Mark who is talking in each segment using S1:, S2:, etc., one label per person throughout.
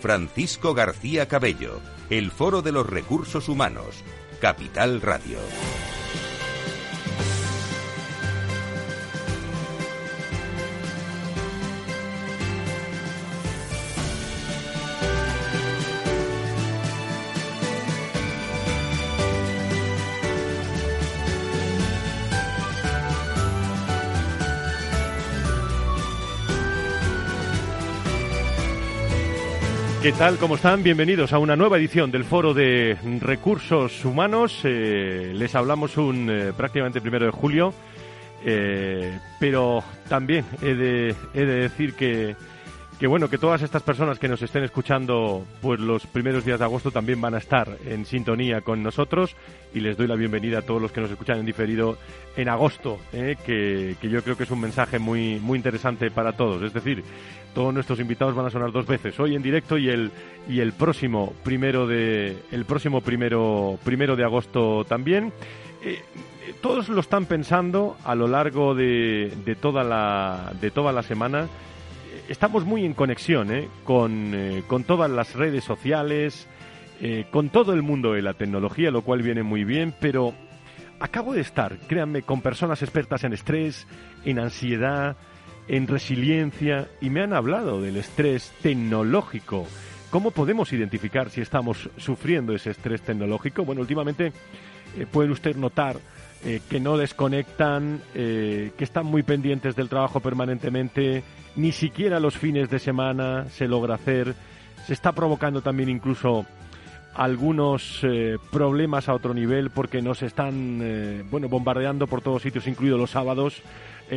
S1: Francisco García Cabello, el Foro de los Recursos Humanos, Capital Radio.
S2: ¿Qué tal? ¿Cómo están? Bienvenidos a una nueva edición del Foro de Recursos Humanos. Eh, les hablamos un eh, prácticamente primero de julio, eh, pero también he de, he de decir que, que bueno, que todas estas personas que nos estén escuchando pues los primeros días de agosto también van a estar en sintonía con nosotros y les doy la bienvenida a todos los que nos escuchan en diferido en agosto, que, que yo creo que es un mensaje muy, muy interesante para todos. Es decir, todos nuestros invitados van a sonar dos veces, hoy en directo y el y el próximo primero de el próximo primero primero de agosto también. Eh, todos lo están pensando a lo largo de, de toda la de toda la semana. Estamos muy en conexión ¿eh? con, eh, con todas las redes sociales, eh, con todo el mundo de la tecnología, lo cual viene muy bien, pero acabo de estar, créanme, con personas expertas en estrés, en ansiedad, en resiliencia y me han hablado del estrés tecnológico. ¿Cómo podemos identificar si estamos sufriendo ese estrés tecnológico? Bueno, últimamente eh, puede usted notar eh, que no desconectan, eh, que están muy pendientes del trabajo permanentemente, ni siquiera los fines de semana se logra hacer. Se está provocando también incluso algunos problemas a otro nivel porque nos están bueno bombardeando por todos sitios, incluidos los sábados.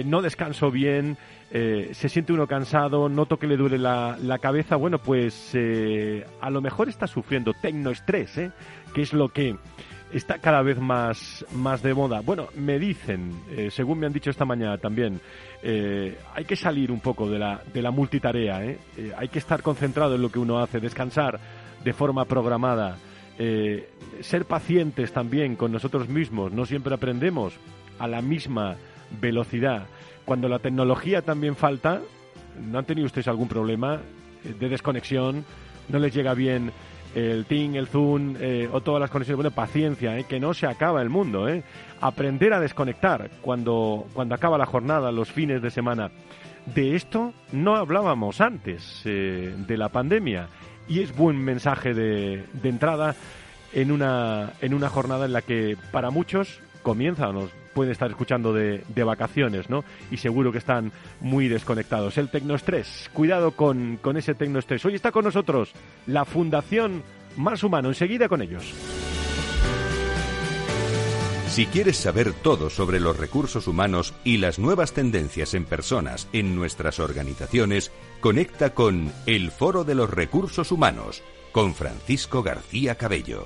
S2: No descanso bien, eh, se siente uno cansado, noto que le duele la, cabeza, bueno, pues eh, a lo mejor está sufriendo tecnoestrés, ¿eh? que es lo que está cada vez más, más de moda. Bueno, me dicen, eh, según me han dicho esta mañana también, hay que salir un poco de la, de la multitarea, hay que estar concentrado en lo que uno hace, descansar de forma programada, ser pacientes también con nosotros mismos, no siempre aprendemos a la misma velocidad cuando la tecnología también falta, ¿no han tenido ustedes algún problema de desconexión? ¿No les llega bien el Ting, el Zoom eh, o todas las conexiones? Bueno, paciencia, ¿eh? que no se acaba el mundo. ¿eh? Aprender a desconectar cuando, cuando acaba la jornada, los fines de semana. De esto no hablábamos antes eh, de la pandemia y es buen mensaje de, de entrada en una, en una jornada en la que para muchos comienza, nos pueden estar escuchando de, de, vacaciones, ¿no? Y seguro que están muy desconectados. El tecnoestrés, cuidado con, con ese tecnoestrés. Hoy está con nosotros la Fundación Más Humano. Enseguida con ellos.
S1: Si quieres saber todo sobre los recursos humanos y las nuevas tendencias en personas en nuestras organizaciones, conecta con El Foro de los Recursos Humanos con Francisco García Cabello.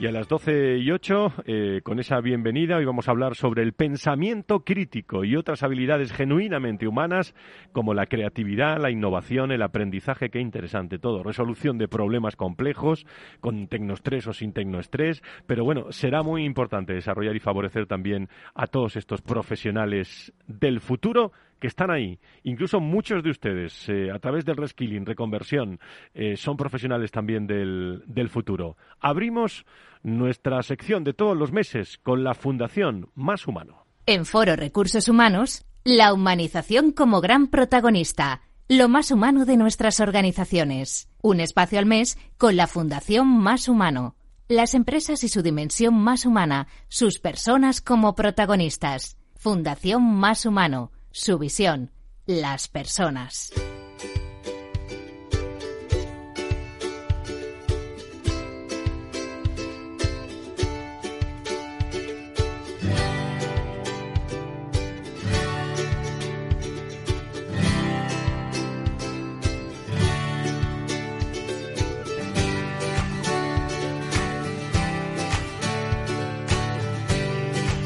S2: Y a las 12 y 8, eh, con esa bienvenida, hoy vamos a hablar sobre el pensamiento crítico y otras habilidades genuinamente humanas, como la creatividad, la innovación, el aprendizaje, qué interesante todo, resolución de problemas complejos, con tecnoestrés o sin tecnoestrés, pero bueno, será muy importante desarrollar y favorecer también a todos estos profesionales del futuro que están ahí. Incluso muchos de ustedes, eh, a través del reskilling, reconversión, eh, son profesionales también del, del futuro. Abrimos nuestra sección de todos los meses con la Fundación Más Humano.
S3: En Foro Recursos Humanos, la humanización como gran protagonista, lo más humano de nuestras organizaciones. Un espacio al mes con la Fundación Más Humano. Las empresas y su dimensión más humana, sus personas como protagonistas. Fundación Más Humano, su visión, las personas.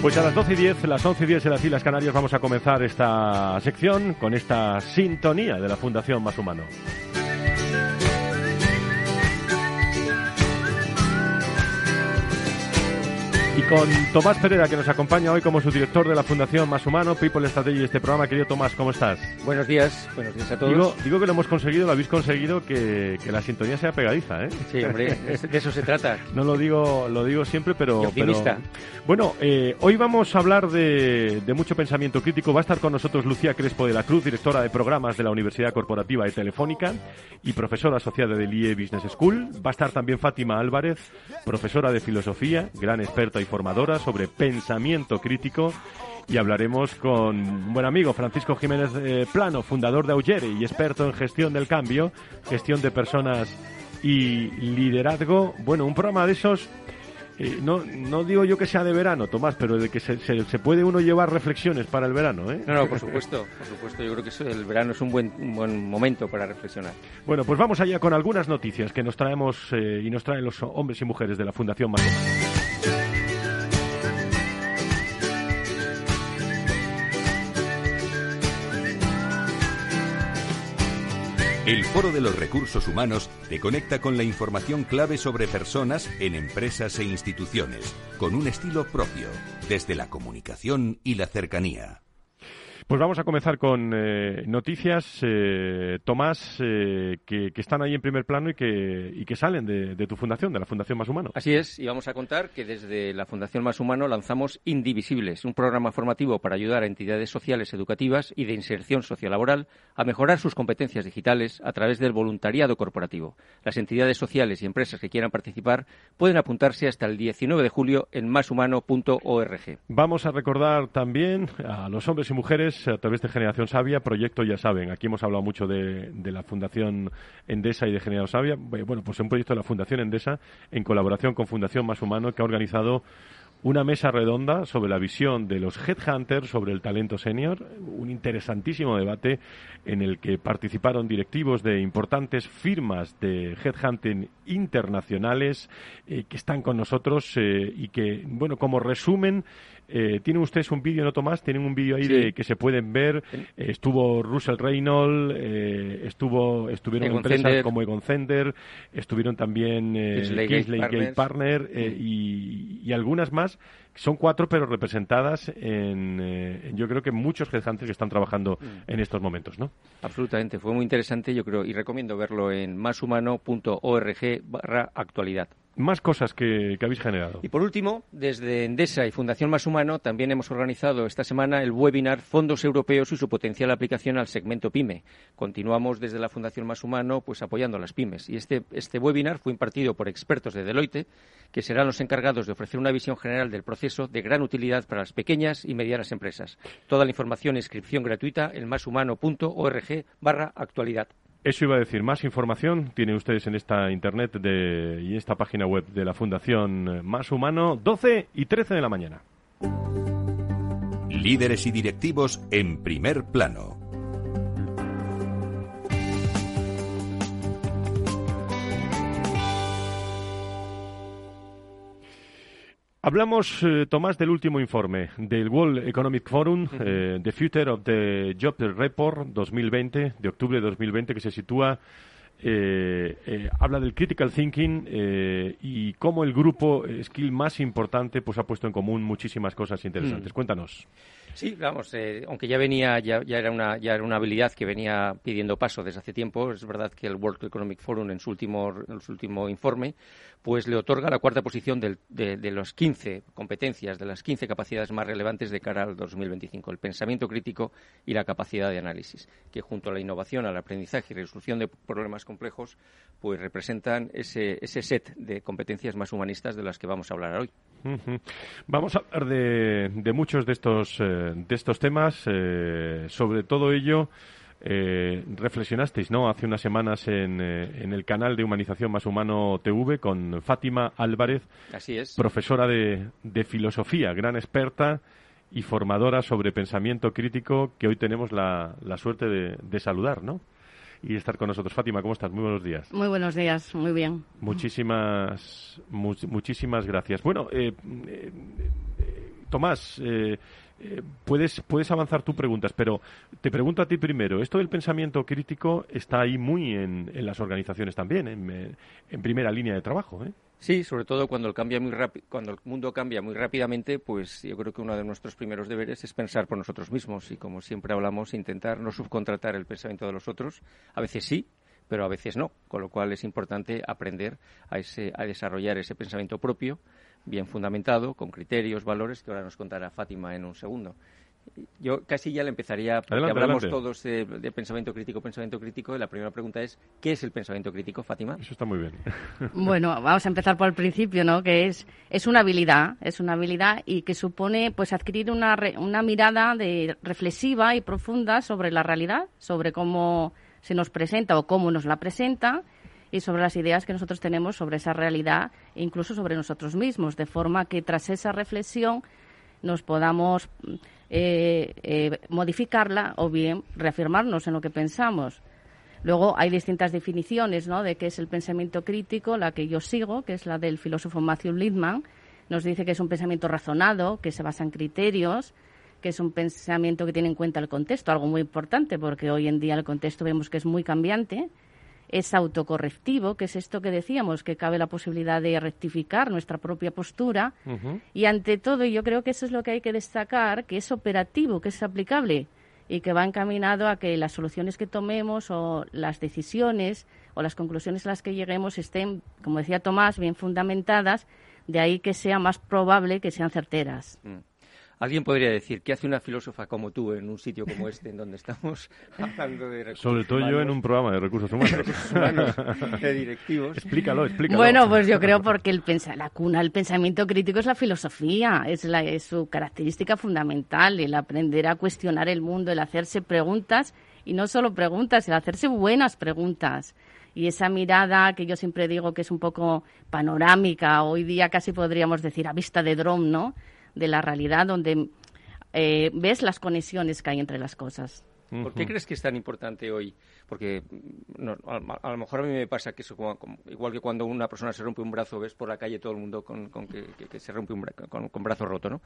S2: Pues a las 12 y 10, las 11 y 10 en las Islas Canarias vamos a comenzar esta sección con esta sintonía de la Fundación Más Humano. Y con Tomás Pereira, que nos acompaña hoy como su director de la Fundación Más Humano, People Strategy este programa. Querido Tomás, ¿cómo estás?
S4: Buenos días, buenos días a todos.
S2: Digo, digo que lo hemos conseguido, lo habéis conseguido, que, que la sintonía sea pegadiza, ¿eh?
S4: Sí, hombre, de eso se trata.
S2: No lo digo, lo digo siempre, pero...
S4: Y optimista.
S2: pero- bueno, eh, hoy vamos a hablar de, de mucho pensamiento crítico. Va a estar con nosotros Lucía Crespo de la Cruz, directora de programas de la Universidad Corporativa de Telefónica y profesora asociada del IE Business School. Va a estar también Fátima Álvarez, profesora de filosofía, gran experta y formadora sobre pensamiento crítico. Y hablaremos con un buen amigo, Francisco Jiménez eh, Plano, fundador de Augere y experto en gestión del cambio, gestión de personas y liderazgo. Bueno, un programa de esos eh, no, no digo yo que sea de verano, Tomás, pero de que se, se- se puede uno llevar reflexiones para el verano, ¿eh?
S4: No, no, por supuesto, por supuesto. Yo creo que eso- el verano es un buen, un buen momento para reflexionar.
S2: Bueno, pues vamos allá con algunas noticias que nos traemos eh, y nos traen los hombres y mujeres de la Fundación Más
S1: El Foro de los Recursos Humanos te conecta con la información clave sobre personas en empresas e instituciones, con un estilo propio, desde la comunicación y la cercanía.
S2: Pues vamos a comenzar con eh, noticias, eh, Tomás, eh, que, que están ahí en primer plano y que, y que salen de, de tu fundación, de la Fundación Más Humano.
S4: Así es, y vamos a contar que desde la Fundación Más Humano lanzamos Indivisibles, un programa formativo para ayudar a entidades sociales educativas y de inserción sociolaboral a mejorar sus competencias digitales a través del voluntariado corporativo. Las entidades sociales y empresas que quieran participar pueden apuntarse hasta el 19 de julio en máshumano.org.
S2: Vamos a recordar también a los hombres y mujeres a través de Generación Sabia, proyecto ya saben, aquí hemos hablado mucho de, de la Fundación Endesa y de Generación Sabia, bueno, pues un proyecto de la Fundación Endesa en colaboración con Fundación Más Humano que ha organizado una mesa redonda sobre la visión de los headhunters sobre el talento senior, un interesantísimo debate en el que participaron directivos de importantes firmas de headhunting internacionales eh, que están con nosotros eh, y que, bueno, como resumen, eh, tienen ustedes un vídeo, ¿no, Tomás? Tienen un vídeo ahí
S4: Sí.
S2: de, que se pueden ver. Eh, estuvo Russell Reynolds, eh, estuvo, estuvieron
S4: Egon
S2: empresas como Egon Zehnder, estuvieron también eh,
S4: Kingsley Gate
S2: Partner y, y algunas más. Son cuatro, pero representadas en, en, yo creo que muchos headhunters que están trabajando
S4: Mm.
S2: en estos momentos, ¿no?
S4: Absolutamente, fue muy interesante, yo creo, y recomiendo verlo en máshumano.org barra actualidad.
S2: Más cosas que, habéis generado.
S4: Y por último, desde Endesa y Fundación Más Humano también hemos organizado esta semana el webinar Fondos Europeos y su potencial aplicación al segmento PYME. Continuamos desde la Fundación Más Humano pues apoyando a las pymes y este, este webinar fue impartido por expertos de Deloitte que serán los encargados de ofrecer una visión general del proceso de gran utilidad para las pequeñas y medianas empresas. Toda la información e inscripción gratuita en máshumano.org barra actualidad.
S2: Eso iba a decir, más información tienen ustedes en esta internet de, y esta página web de la Fundación Más Humano, 12 y 13 de la mañana.
S1: Líderes y directivos en primer plano.
S2: Hablamos, eh, Tomás, del último informe del World Economic Forum, eh, The Future of the Job Report 2020, de octubre de 2020, que se sitúa, eh, eh, habla del critical thinking eh, y cómo el grupo skill más importante pues ha puesto en común muchísimas cosas interesantes.
S4: Mm.
S2: Cuéntanos.
S4: Sí, vamos, eh, aunque ya venía, ya, ya, era una, ya era una habilidad que venía pidiendo paso desde hace tiempo, es verdad que el World Economic Forum en su último, en su último informe, pues le otorga la cuarta posición del, de, de las 15 competencias, de las 15 capacidades más relevantes de cara al 2025, el pensamiento crítico y la capacidad de análisis, que junto a la innovación, al aprendizaje y resolución de problemas complejos, pues representan ese, ese set de competencias más humanistas de las que vamos a hablar hoy.
S2: Vamos a hablar de, de muchos de estos, eh, de estos temas. Eh, sobre todo ello, eh, reflexionasteis ¿no? hace unas semanas en, eh, en, el canal de Humanización Más Humano TV con Fátima Álvarez,
S4: Así es.
S2: profesora de, de filosofía, gran experta y formadora sobre pensamiento crítico que hoy tenemos la, la suerte de, de saludar, ¿no? y estar con nosotros. Fátima, ¿cómo estás? Muy buenos días.
S5: Muy buenos días, muy bien.
S2: Muchísimas, mu muchísimas gracias. Bueno, eh, eh, Tomás, eh, eh, puedes, puedes avanzar tus preguntas, pero te pregunto a ti primero. Esto del pensamiento crítico está ahí muy en, las organizaciones también, en, en, primera línea de trabajo. ¿eh?
S4: Sí, sobre todo cuando el, cambia muy cuando el mundo cambia muy rápidamente, pues yo creo que uno de nuestros primeros deberes es pensar por nosotros mismos y, como siempre hablamos, intentar no subcontratar el pensamiento de los otros. A veces sí, pero a veces no, con lo cual es importante aprender a, ese, a desarrollar ese pensamiento propio bien fundamentado, con criterios, valores, que ahora nos contará Fátima en un segundo. Yo casi ya le empezaría, porque hablamos todos de, pensamiento crítico, pensamiento crítico, y la primera pregunta es, ¿qué es el pensamiento crítico, Fátima?
S2: Eso está muy bien.
S5: bueno, vamos a empezar por el principio, ¿no? Que es, es una habilidad, es una habilidad y que supone pues adquirir una, una mirada de, reflexiva y profunda sobre la realidad, sobre cómo se nos presenta o cómo nos la presenta, y sobre las ideas que nosotros tenemos sobre esa realidad e incluso sobre nosotros mismos, de forma que tras esa reflexión nos podamos eh, eh, modificarla o bien reafirmarnos en lo que pensamos. Luego hay distintas definiciones ¿no? de qué es el pensamiento crítico, la que yo sigo, que es la del filósofo Matthew Littman, nos dice que es un pensamiento razonado, que se basa en criterios, que es un pensamiento que tiene en cuenta el contexto, algo muy importante porque hoy en día el contexto vemos que es muy cambiante es autocorrectivo, que es esto que decíamos, que cabe la posibilidad de rectificar nuestra propia postura. Y ante todo, yo creo que eso es lo que hay que destacar, que es operativo, que es aplicable y que va encaminado a que las soluciones que tomemos o las decisiones o las conclusiones a las que lleguemos estén, como decía Tomás, bien fundamentadas, de ahí que sea más probable que sean certeras. Mm.
S4: Alguien podría decir, ¿qué hace una filósofa como tú en un sitio como este, en donde estamos hablando de recursos
S2: Sobre todo yo en un programa de recursos humanos.
S4: de directivos.
S2: Explícalo, explícalo.
S5: Bueno, pues yo creo porque el la cuna del pensamiento crítico es la filosofía, es, la, es su característica fundamental, el aprender a cuestionar el mundo, el hacerse preguntas, y no solo preguntas, el hacerse buenas preguntas y esa mirada que yo siempre digo que es un poco panorámica, hoy día casi podríamos decir a vista de dron, ¿no? De la realidad donde eh, ves las conexiones que hay entre las cosas.
S4: ¿Por qué crees que es tan importante hoy? Porque mm, a, lo mejor a mí me pasa que eso, igual que cuando una persona se rompe un brazo, ves por la calle todo el mundo con, que, se rompe un con, con, brazo roto, ¿no?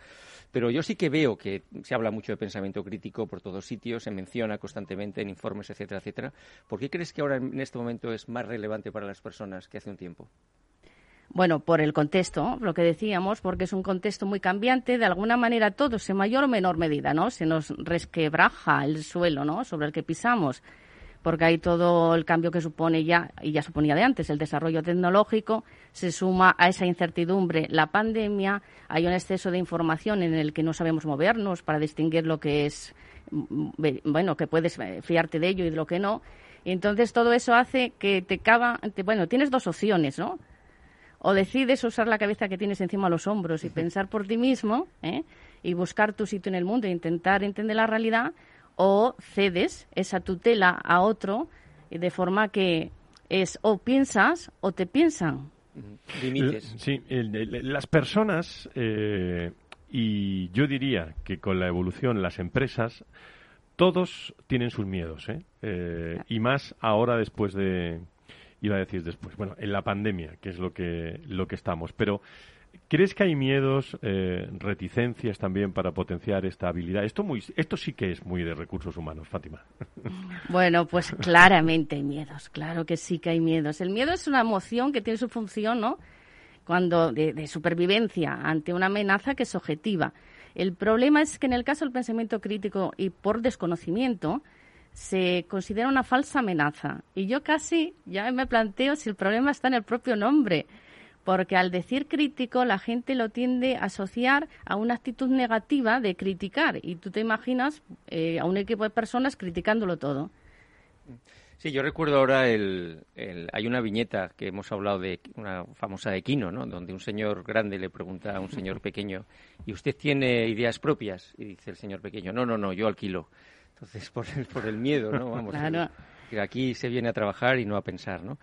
S4: Pero yo sí que veo que se habla mucho de pensamiento crítico por todos sitios, se menciona constantemente en informes, etcétera, etcétera. ¿Por qué crees que ahora en este momento es más relevante para las personas que hace un tiempo?
S5: Bueno, por el contexto, lo que decíamos, porque es un contexto muy cambiante, de alguna manera todos, en mayor o menor medida, ¿no? Se nos resquebraja el suelo, ¿no? Sobre el que pisamos, porque hay todo el cambio que supone ya, y ya suponía de antes, el desarrollo tecnológico, se suma a esa incertidumbre la pandemia, hay un exceso de información en el que no sabemos movernos para distinguir lo que es, mm, bueno, que puedes eh, fiarte de ello y de lo que no. Entonces todo eso hace que te cava, bueno, tienes dos opciones, ¿no? O decides usar la cabeza que tienes encima de los hombros y pensar por ti mismo ¿eh? y buscar tu sitio en el mundo e intentar entender la realidad, o cedes esa tutela a otro de forma que es o piensas o te piensan.
S2: Sí, las personas, eh, y yo diría que con la evolución, las empresas, todos tienen sus miedos, ¿eh? eh y más ahora después de, iba a decir después. Bueno, en la pandemia, que es lo que, lo que estamos. Pero, ¿crees que hay miedos, eh, reticencias también para potenciar esta habilidad? Esto, muy, esto sí que es muy de recursos humanos, Fátima.
S5: Bueno, pues claramente hay miedos, claro que sí que hay miedos. El miedo es una emoción que tiene su función, ¿no? Cuando de, de supervivencia ante una amenaza que es objetiva. El problema es que en el caso del pensamiento crítico y por desconocimiento, se considera una falsa amenaza. Y yo casi ya me planteo si el problema está en el propio nombre, porque al decir crítico la gente lo tiende a asociar a una actitud negativa de criticar y tú te imaginas eh, a un equipo de personas criticándolo todo.
S4: Sí, yo recuerdo ahora el, hay una viñeta que hemos hablado de una famosa de Quino, ¿no? Donde un señor grande le pregunta a un señor pequeño, ¿y usted tiene ideas propias? Y dice el señor pequeño, no, no, no, yo alquilo. Entonces, por el, por el miedo, ¿no? Vamos, que aquí se viene a trabajar y no a pensar, ¿no?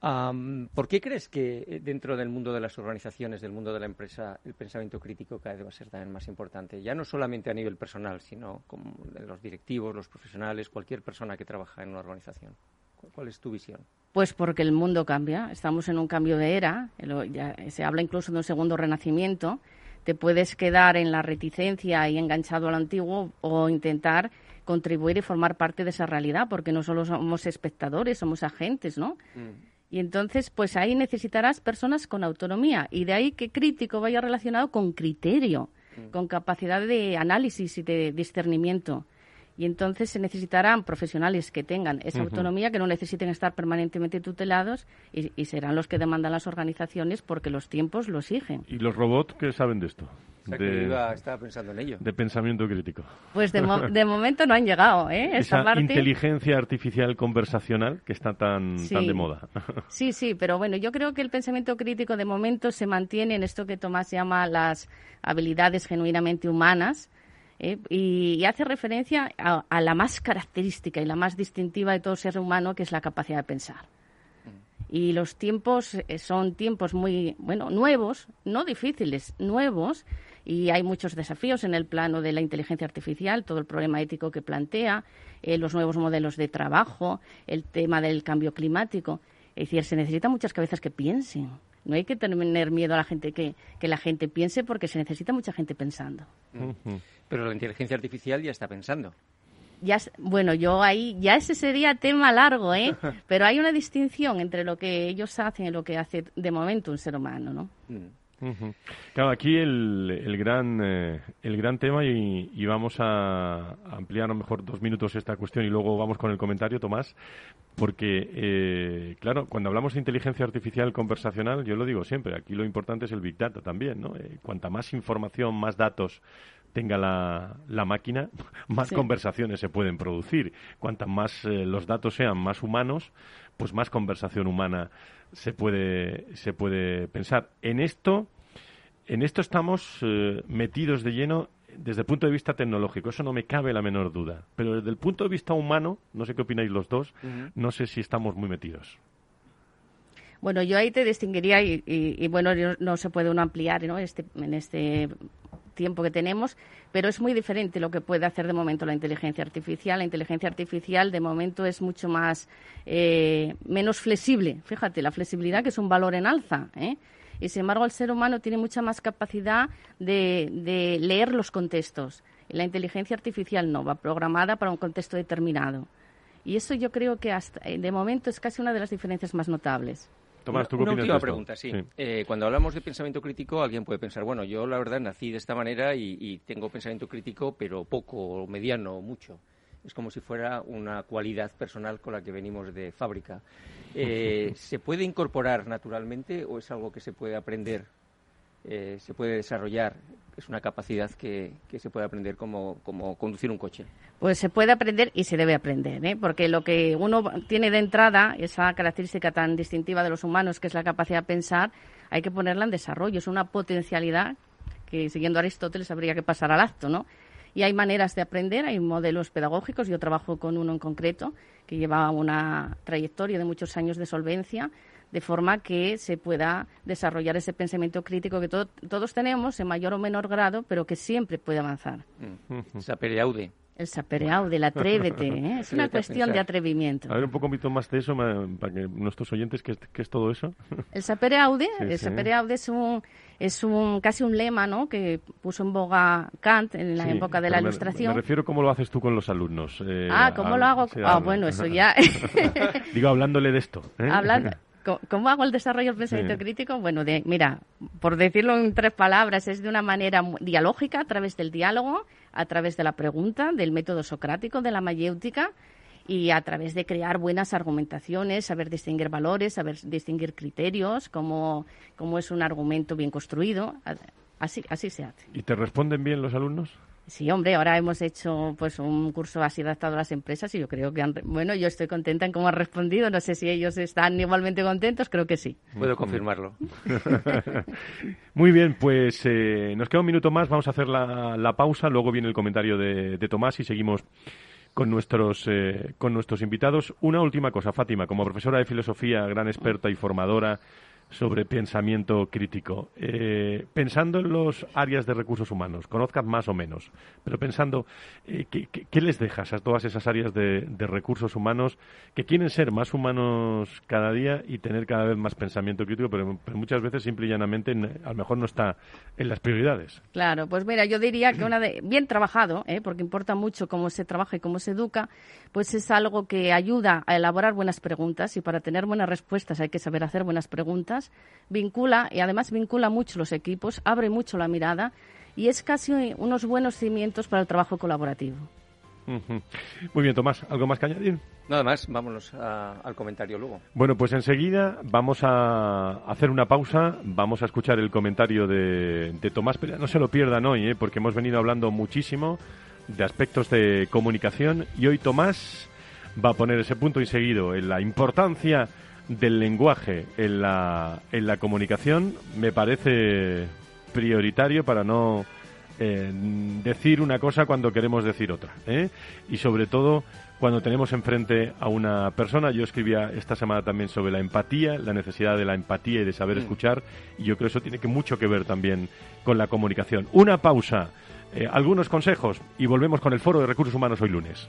S4: ¿Por qué crees que dentro del mundo de las organizaciones, del mundo de la empresa, el pensamiento crítico cada vez va a ser también más importante? Ya no solamente a nivel personal, sino como los directivos, los profesionales, cualquier persona que trabaja en una organización. ¿Cuál es tu visión?
S5: Pues porque el mundo cambia, estamos en un cambio de era, ya se habla incluso de un segundo renacimiento te puedes quedar en la reticencia y enganchado al antiguo o intentar contribuir y formar parte de esa realidad, porque no solo somos espectadores, somos agentes, ¿no? Mm. Y entonces, pues ahí necesitarás personas con autonomía y de ahí que crítico vaya relacionado con criterio, mm. con capacidad de análisis y de discernimiento y entonces se necesitarán profesionales que tengan esa autonomía, que no necesiten estar permanentemente tutelados y, serán los que demandan las organizaciones porque los tiempos lo exigen.
S2: ¿Y los robots qué saben de esto?
S4: de, estaba pensando en ello.
S2: De pensamiento crítico.
S5: Pues de, momento no han llegado, ¿eh?
S2: Esa inteligencia artificial conversacional que está tan, tan de moda.
S5: sí, sí, pero bueno, yo creo que el pensamiento crítico de momento se mantiene en esto que Tomás llama las habilidades genuinamente humanas, ¿eh? y, hace referencia a, la más característica y la más distintiva de todo ser humano, que es la capacidad de pensar. Y los tiempos eh, son tiempos muy, bueno, nuevos, no difíciles, nuevos, y hay muchos desafíos en el plano de la inteligencia artificial, todo el problema ético que plantea, eh, los nuevos modelos de trabajo, el tema del cambio climático. Es decir, se necesitan muchas cabezas que piensen. No hay que tener miedo a la gente que, que la gente piense porque se necesita mucha gente pensando.
S4: Pero la inteligencia artificial ya está pensando.
S5: Ya, bueno, yo ahí, ya ese sería tema largo, ¿eh? Pero hay una distinción entre lo que ellos hacen y lo que hace de momento un ser humano, ¿no? Mm.
S2: Claro, aquí el, el gran, eh, el gran tema, y, y, vamos a ampliar a lo mejor dos minutos esta cuestión y luego vamos con el comentario, Tomás, porque, eh, claro, cuando hablamos de inteligencia artificial conversacional, yo lo digo siempre, aquí lo importante es el Big Data también, ¿no? Eh, cuanta más información, más datos tenga la, la máquina, más conversaciones se pueden producir. Cuantas más los datos sean más humanos, pues más conversación humana se puede, se puede pensar. En esto, en esto estamos eh, metidos de lleno desde el punto de vista tecnológico, eso no me cabe la menor duda. Pero desde el punto de vista humano, no sé qué opináis los dos, no sé si estamos muy metidos.
S5: Bueno, yo ahí te distinguiría y, bueno, no se puede uno ampliar ¿no? este, en este tiempo que tenemos, pero es muy diferente lo que puede hacer de momento la inteligencia artificial. La inteligencia artificial de momento es mucho más eh, menos flexible. Fíjate, la flexibilidad que es un valor en alza. ¿eh? Y sin embargo, el ser humano tiene mucha más capacidad de, leer los contextos. la inteligencia artificial no, va programada para un contexto determinado. Y eso yo creo que hasta, de momento es casi una de las diferencias más notables
S4: una, última pregunta, sí. Eh, cuando hablamos de pensamiento crítico, alguien puede pensar, bueno, yo la verdad nací de esta manera y, tengo pensamiento crítico, pero poco, mediano, mucho. Es como si fuera una cualidad personal con la que venimos de fábrica. Eh, ¿Se puede incorporar naturalmente o es algo que se puede aprender, eh, se puede desarrollar? Es una capacidad que, que se puede aprender como, como, conducir un coche.
S5: Pues se puede aprender y se debe aprender, ¿eh? porque lo que uno tiene de entrada, esa característica tan distintiva de los humanos, que es la capacidad de pensar, hay que ponerla en desarrollo. Es una potencialidad que, siguiendo Aristóteles, habría que pasar al acto, ¿no? Y hay maneras de aprender, hay modelos pedagógicos. Yo trabajo con uno en concreto que lleva una trayectoria de muchos años de solvencia de forma que se pueda desarrollar ese pensamiento crítico que todos tenemos en mayor o menor grado, pero que siempre puede avanzar.
S4: Mm. Sapereaude.
S5: El sapereaude, el atrévete, ¿eh? es una cuestión de atrevimiento.
S2: A ver un poco más de eso para que nuestros oyentes, ¿qué, es todo eso?
S5: El sapereaude, el sapereaude es un es un casi un lema, ¿no? Que puso en boga Kant en la época de la Ilustración.
S2: Me refiero cómo lo haces tú con los alumnos.
S5: Eh, ah, cómo lo hago. ah, bueno, eso ya.
S2: Digo hablándole de esto.
S5: ¿eh? Hablando. ¿Cómo hago el desarrollo del pensamiento crítico? Bueno, de, mira, por decirlo en tres palabras, es de una manera dialógica, a través del diálogo, a través de la pregunta, del método socrático, de la mayéutica, y a través de crear buenas argumentaciones, saber distinguir valores, saber distinguir criterios, cómo, cómo es un argumento bien construido. Así, así se hace.
S2: ¿Y te responden bien los alumnos?
S5: Sí, hombre, ahora hemos hecho pues un curso así adaptado a las empresas y yo creo que han, bueno, yo estoy contenta en cómo han respondido, no sé si ellos están igualmente contentos, creo que sí.
S4: Puedo confirmarlo.
S2: Muy bien, pues eh, nos queda un minuto más, vamos a hacer la, pausa, luego viene el comentario de, Tomás y seguimos con nuestros, eh, con nuestros invitados. Una última cosa, Fátima, como profesora de filosofía, gran experta y formadora, sobre pensamiento crítico. Eh, pensando en los áreas de recursos humanos, conozcas más o menos, pero pensando, eh, ¿qué, les dejas a todas esas áreas de, recursos humanos que quieren ser más humanos cada día y tener cada vez más pensamiento crítico, pero, muchas veces simple y llanamente a lo mejor no está en las prioridades?
S5: Claro, pues mira, yo diría que una de, bien trabajado, ¿eh? porque importa mucho cómo se trabaja y cómo se educa, pues es algo que ayuda a elaborar buenas preguntas y para tener buenas respuestas hay que saber hacer buenas preguntas vincula y además vincula mucho los equipos, abre mucho la mirada y es casi unos buenos cimientos para el trabajo colaborativo.
S2: Muy bien, Tomás, ¿algo más que añadir?
S4: Nada más, vámonos al comentario luego.
S2: Bueno, pues enseguida vamos a hacer una pausa, vamos a escuchar el comentario de, Tomás, pero no se lo pierdan hoy, ¿eh? porque hemos venido hablando muchísimo de aspectos de comunicación y hoy Tomás va a poner ese punto y seguido en la importancia del lenguaje en la, en la comunicación me parece prioritario para no eh, decir una cosa cuando queremos decir otra. ¿eh? Y sobre todo cuando tenemos enfrente a una persona. Yo escribía esta semana también sobre la empatía, la necesidad de la empatía y de saber mm. escuchar. Y yo creo que eso tiene que mucho que ver también con la comunicación. Una pausa, eh, algunos consejos y volvemos con el Foro de Recursos Humanos hoy lunes.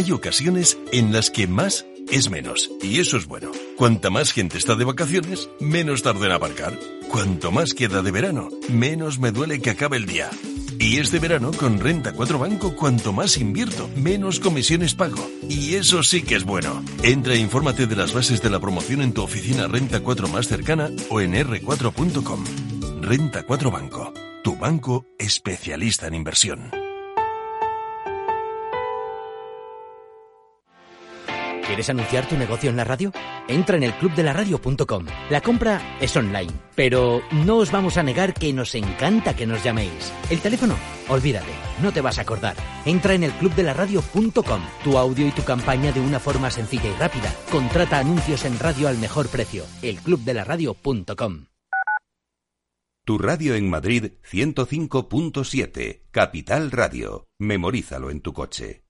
S6: Hay ocasiones en las que más es menos, y eso es bueno. Cuanta más gente está de vacaciones, menos tarda en aparcar. Cuanto más queda de verano, menos me duele que acabe el día. Y este verano con Renta 4 Banco, cuanto más invierto, menos comisiones pago. Y eso sí que es bueno. Entra e infórmate de las bases de la promoción en tu oficina Renta 4 más cercana o en r4.com. Renta 4 Banco, tu banco especialista en inversión.
S7: ¿Quieres anunciar tu negocio en la radio? Entra en el clubdelaradio.com. La compra es online, pero no os vamos a negar que nos encanta que nos llaméis. El teléfono, olvídate, no te vas a acordar. Entra en el clubdelaradio.com. Tu audio y tu campaña de una forma sencilla y rápida. Contrata anuncios en radio al mejor precio. elclubdelaradio.com.
S1: Tu radio en Madrid 105.7, Capital Radio. Memorízalo en tu coche.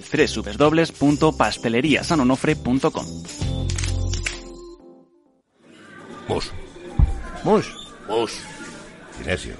S8: www.pasteleriasanonofre.com.
S9: Mus. Mus. Mus. Sinesio.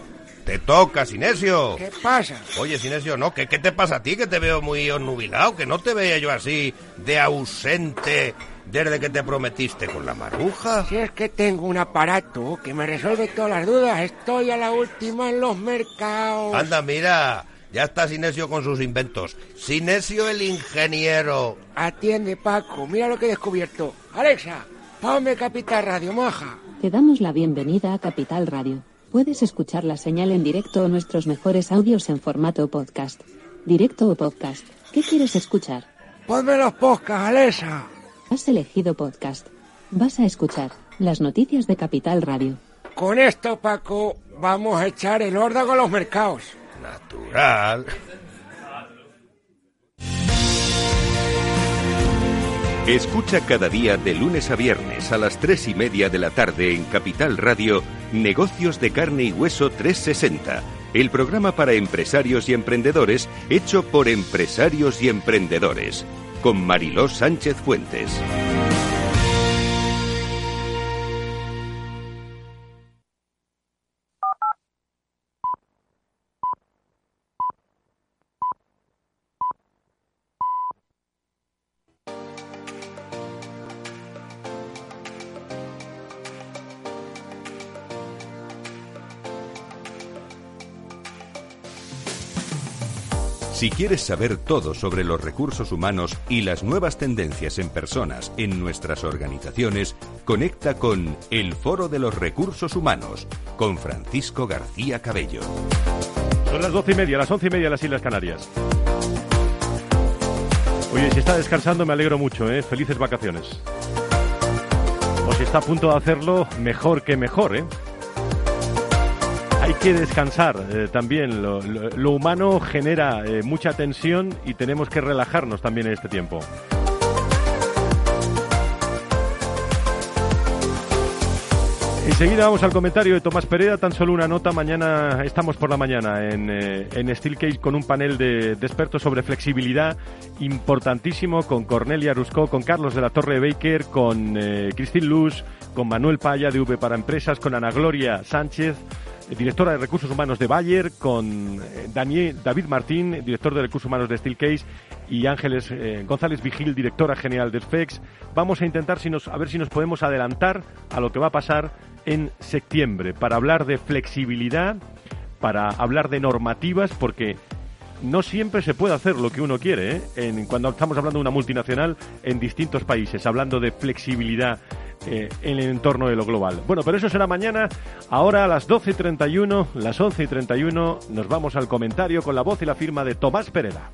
S9: Te toca, Sinesio.
S10: ¿Qué pasa?
S9: Oye, Sinesio, no, ¿qué, ¿qué te pasa a ti? Que te veo muy onnubilado, que no te veía yo así de ausente desde que te prometiste con la maruja.
S10: Si es que tengo un aparato que me resuelve todas las dudas, estoy a la última en los mercados.
S9: Anda, mira, ya está Sinesio con sus inventos. Sinesio el ingeniero.
S10: Atiende, Paco. Mira lo que he descubierto. Alexa, ponme Capital Radio, moja.
S11: Te damos la bienvenida a Capital Radio. Puedes escuchar la señal en directo o nuestros mejores audios en formato podcast. Directo o podcast. ¿Qué quieres escuchar?
S10: Ponme los podcasts, Alexa.
S11: Has elegido podcast. Vas a escuchar las noticias de Capital Radio.
S10: Con esto, Paco, vamos a echar el órdago a los mercados
S9: natural.
S1: Escucha cada día de lunes a viernes a las tres y media de la tarde en Capital Radio Negocios de Carne y Hueso 360, el programa para empresarios y emprendedores hecho por empresarios y emprendedores, con Mariló Sánchez Fuentes. Si quieres saber todo sobre los recursos humanos y las nuevas tendencias en personas en nuestras organizaciones, conecta con El Foro de los Recursos Humanos con Francisco García Cabello.
S2: Son las doce y media, las once y media de las Islas Canarias. Oye, si está descansando me alegro mucho, ¿eh? Felices vacaciones. O si está a punto de hacerlo, mejor que mejor, ¿eh? Hay que descansar eh, también. Lo, humano genera eh, mucha tensión y tenemos que relajarnos también en este tiempo. Enseguida vamos al comentario de Tomás Pereira. Tan solo una nota. Mañana estamos por la mañana en, eh, en Steelcase con un panel de, expertos sobre flexibilidad importantísimo con Cornelia Rusco, con Carlos de la Torre Baker, con eh, Cristín Luz, con Manuel Paya de V para Empresas, con Ana Gloria Sánchez directora de Recursos Humanos de Bayer, con eh, Daniel, David Martín, director de Recursos Humanos de Steelcase, y Ángeles eh, González Vigil, directora general de FEX. Vamos a intentar a ver si nos podemos adelantar a lo que va a pasar en septiembre para hablar de flexibilidad, para hablar de normativas, porque no siempre se puede hacer lo que uno quiere. ¿eh? En, cuando estamos hablando de una multinacional en distintos países, hablando de flexibilidad eh, en el entorno de lo global. Bueno, pero eso será mañana. Ahora a las 12.31, las 11.31, nos vamos al comentario con la voz y la firma de Tomás Pereda.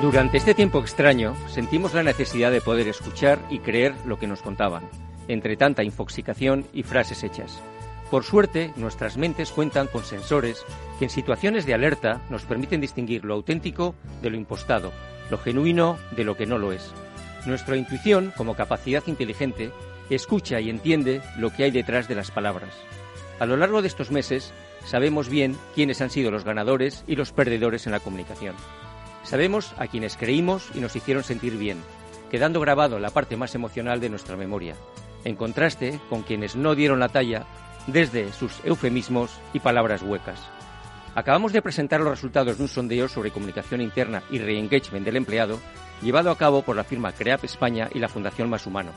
S4: Durante este tiempo extraño sentimos la necesidad de poder escuchar y creer lo que nos contaban, entre tanta infoxicación y frases hechas. Por suerte, nuestras mentes cuentan con sensores que en situaciones de alerta nos permiten distinguir lo auténtico de lo impostado, lo genuino de lo que no lo es. Nuestra intuición, como capacidad inteligente, escucha y entiende lo que hay detrás de las palabras. A lo largo de estos meses, sabemos bien quiénes han sido los ganadores y los perdedores en la comunicación. Sabemos a quienes creímos y nos hicieron sentir bien, quedando grabado la parte más emocional de nuestra memoria, en contraste con quienes no dieron la talla desde sus eufemismos y palabras huecas. Acabamos de presentar los resultados de un sondeo sobre comunicación interna y re-engagement del empleado llevado a cabo por la firma CREAP España y la Fundación Más Humano.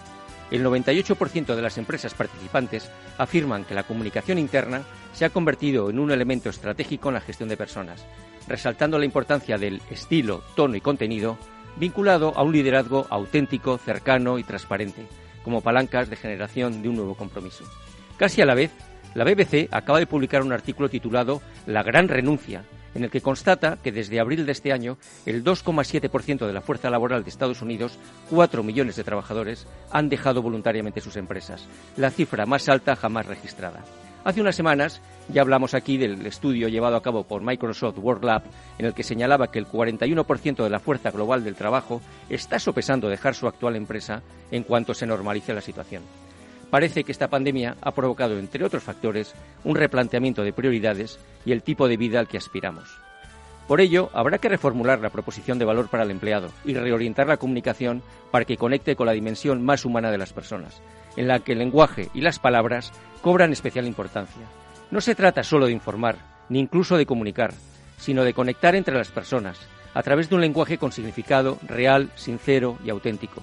S4: El 98% de las empresas participantes afirman que la comunicación interna se ha convertido en un elemento estratégico en la gestión de personas, resaltando la importancia del estilo, tono y contenido vinculado a un liderazgo auténtico, cercano y transparente, como palancas de generación de un nuevo compromiso. Casi a la vez, la BBC acaba de publicar un artículo titulado La gran renuncia, en el que constata que desde abril de este año el 2,7% de la fuerza laboral de Estados Unidos, 4 millones de trabajadores, han dejado voluntariamente sus empresas, la cifra más alta jamás registrada. Hace unas semanas ya hablamos aquí del estudio llevado a cabo por Microsoft World Lab, en el que señalaba que el 41% de la fuerza global del trabajo está sopesando dejar su actual empresa en cuanto se normalice la situación. Parece que esta pandemia ha provocado, entre otros factores, un replanteamiento de prioridades y el tipo de vida al que aspiramos. Por ello, habrá que reformular la proposición de valor para el empleado y reorientar la comunicación para que conecte con la dimensión más humana de las personas, en la que el lenguaje y las palabras cobran especial importancia. No se trata solo de informar, ni incluso de comunicar, sino de conectar entre las personas, a través de un lenguaje con significado real, sincero y auténtico.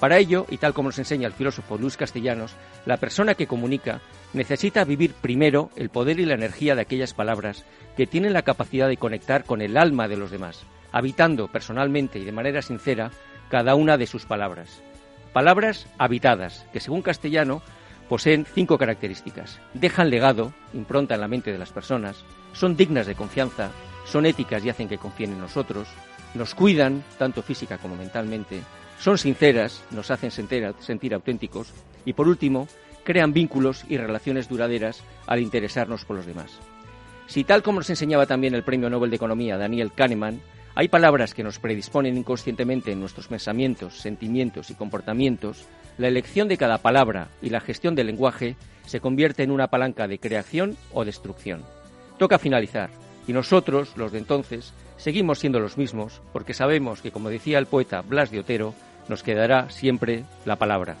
S4: Para ello, y tal como nos enseña el filósofo Luis Castellanos, la persona que comunica necesita vivir primero el poder y la energía de aquellas palabras que tienen la capacidad de conectar con el alma de los demás, habitando personalmente y de manera sincera cada una de sus palabras. Palabras habitadas, que según Castellano poseen cinco características. Dejan legado, impronta en la mente de las personas, son dignas de confianza, son éticas y hacen que confíen en nosotros, nos cuidan, tanto física como mentalmente, son sinceras, nos hacen sentir, auténticos y, por último, crean vínculos y relaciones duraderas al interesarnos por los demás. Si tal como nos enseñaba también el Premio Nobel de Economía Daniel Kahneman, hay palabras que nos predisponen inconscientemente en nuestros pensamientos, sentimientos y comportamientos, la elección de cada palabra y la gestión del lenguaje se convierte en una palanca de creación o destrucción. Toca finalizar, y nosotros, los de entonces, seguimos siendo los mismos porque sabemos que, como decía el poeta Blas de Otero, nos quedará siempre la palabra.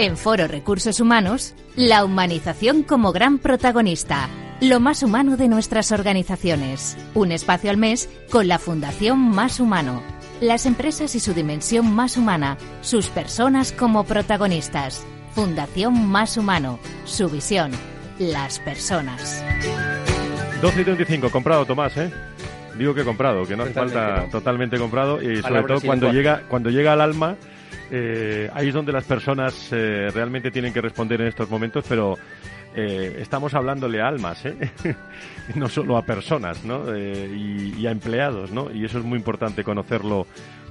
S3: En Foro Recursos Humanos, la humanización como gran protagonista, lo más humano de nuestras organizaciones. Un espacio al mes con la Fundación Más Humano. Las empresas y su dimensión más humana, sus personas como protagonistas. Fundación Más Humano, su visión, las personas.
S2: 12 y 35, comprado Tomás, ¿eh? Digo que comprado, que no hace falta totalmente comprado y sobre todo cuando llega, cuando llega al alma eh, ahí es donde las personas eh, realmente tienen que responder en estos momentos, pero eh, estamos hablándole a almas, ¿eh? no solo a personas, ¿no? Y, y, a empleados, ¿no? Y eso es muy importante conocerlo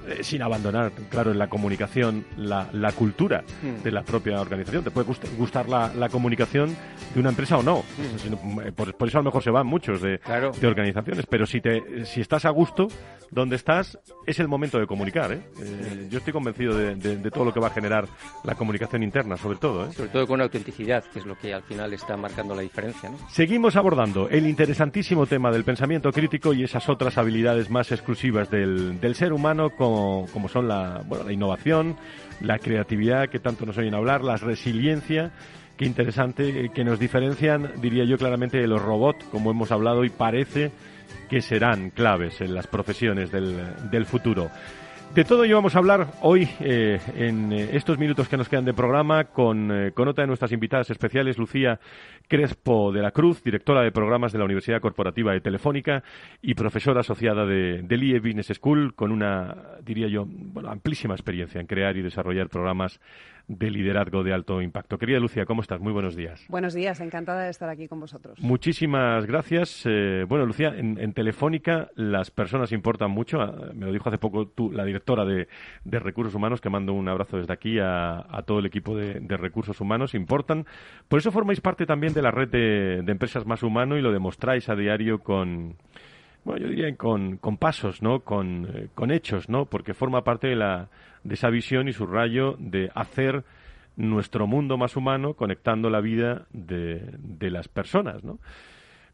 S2: eh, sin abandonar, claro, en la comunicación la, la cultura mm. de la propia organización. Te puede gustar la, la comunicación de una empresa o no. Mm. Eh, por, eso a lo mejor se van muchos de, de, organizaciones. Pero si, te, si estás a gusto donde estás, es el momento de comunicar. ¿eh? eh yo estoy convencido de, de, todo lo que va a generar la comunicación interna, sobre todo.
S4: Sobre todo con autenticidad, que es lo que al final está marcando la diferencia. ¿no?
S2: Seguimos abordando el interesantísimo tema del pensamiento crítico y esas otras habilidades más exclusivas del, del ser humano con como, son la, bueno, la innovación, la creatividad, que tanto nos oyen hablar, la resiliencia, qué interesante, eh, que nos diferencian, diría yo claramente, de los robots, como hemos hablado, y parece que serán claves en las profesiones del, del futuro. De todo ello vamos a hablar hoy eh, en eh, estos minutos que nos quedan de programa con, eh, con, otra de nuestras invitadas especiales, Lucía Crespo de la Cruz, directora de programas de la Universidad Corporativa de Telefónica y profesora asociada de, del IE Business School, con una, diría yo, bueno, amplísima experiencia en crear y desarrollar programas de liderazgo de alto impacto. Querida Lucía, ¿cómo estás? Muy buenos días.
S12: Buenos días, encantada de estar aquí con vosotros.
S2: Muchísimas gracias. Eh, bueno, Lucía, en, Telefónica las personas importan mucho. Ah, me lo dijo hace poco tú, la directora de, Recursos Humanos, que mando un abrazo desde aquí a, todo el equipo de, Recursos Humanos. Importan. Por eso formáis parte también de la red de, empresas más humano y lo demostráis a diario con bueno, yo diría con, con pasos, ¿no? Con, eh, con, hechos, ¿no? Porque forma parte de la, de esa visión y su rayo de hacer nuestro mundo más humano conectando la vida de, de las personas, ¿no?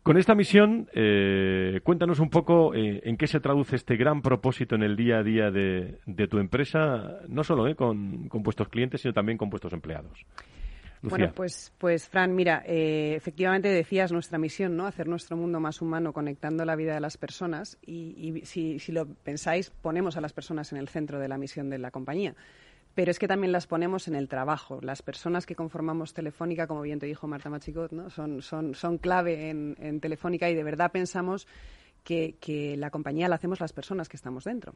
S2: Con esta misión, eh, cuéntanos un poco eh, en qué se traduce este gran propósito en el día a día de, de tu empresa, no solo eh, con, con vuestros clientes, sino también con vuestros empleados.
S12: Bueno, pues, pues Fran, mira, eh, efectivamente decías nuestra misión, ¿no? Hacer nuestro mundo más humano conectando la vida de las personas y, si, si, lo pensáis, ponemos a las personas en el centro de la misión de la compañía. Pero es que también las ponemos en el trabajo. Las personas que conformamos Telefónica, como bien te dijo Marta Machicot, ¿no? son, son, son clave en, Telefónica y de verdad pensamos que, que, la compañía la hacemos las personas que estamos dentro.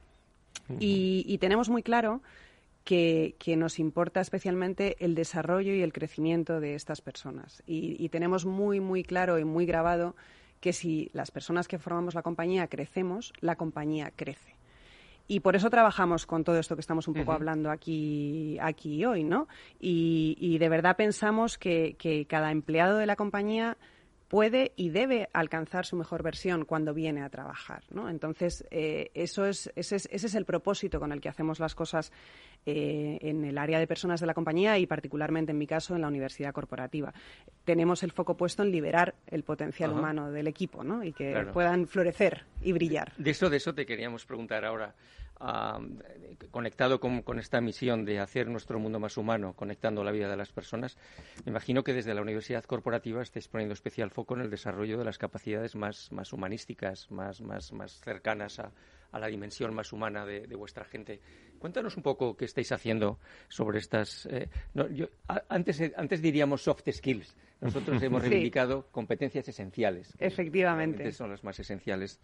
S12: y, y tenemos muy claro que, nos importa especialmente el desarrollo y el crecimiento de estas personas. Y, tenemos muy, muy claro y muy grabado que si las personas que formamos la compañía crecemos, la compañía crece. Y por eso trabajamos con todo esto que estamos un poco hablando aquí, aquí hoy, ¿no? Y, de verdad pensamos que, cada empleado de la compañía puede y debe alcanzar su mejor versión cuando viene a trabajar. ¿no? Entonces, eh, eso es, ese, es, ese es el propósito con el que hacemos las cosas eh, en el área de personas de la compañía y particularmente en mi caso en la universidad corporativa. Tenemos el foco puesto en liberar el potencial humano del equipo ¿no? y que puedan florecer y brillar.
S4: De eso, de eso te queríamos preguntar ahora conectado con, esta misión de hacer nuestro mundo más humano, conectando la vida de las personas, me imagino que desde la Universidad Corporativa estáis poniendo especial foco en el desarrollo de las capacidades más, más humanísticas, más, más, más cercanas a, a la dimensión más humana de, vuestra gente. Cuéntanos un poco qué estáis haciendo sobre estas. Eh, antes, antes diríamos soft skills. Nosotros hemos reivindicado competencias esenciales.
S12: Efectivamente.
S4: Son las más esenciales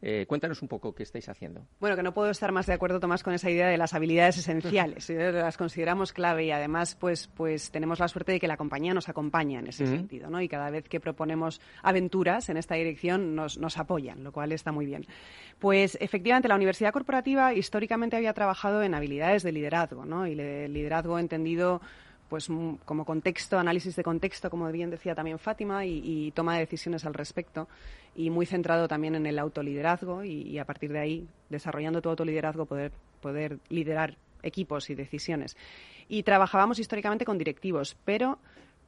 S4: eh, cuéntanos un poco qué estáis haciendo.
S12: Bueno, que no puedo estar más de acuerdo, Tomás, con esa idea de las habilidades esenciales. las consideramos clave y además, pues, pues tenemos la suerte de que la compañía nos acompaña en ese sentido, ¿no? Y cada vez que proponemos aventuras en esta dirección nos, nos apoyan, lo cual está muy bien. Pues efectivamente, la Universidad Corporativa históricamente había trabajado en habilidades de liderazgo, ¿no? Y el liderazgo entendido pues mm, como contexto, análisis de contexto, como bien decía también Fátima, y, toma de decisiones al respecto, y muy centrado también en el autoliderazgo y, a partir de ahí, desarrollando tu autoliderazgo, poder, poder liderar equipos y decisiones. Y trabajábamos históricamente con directivos, pero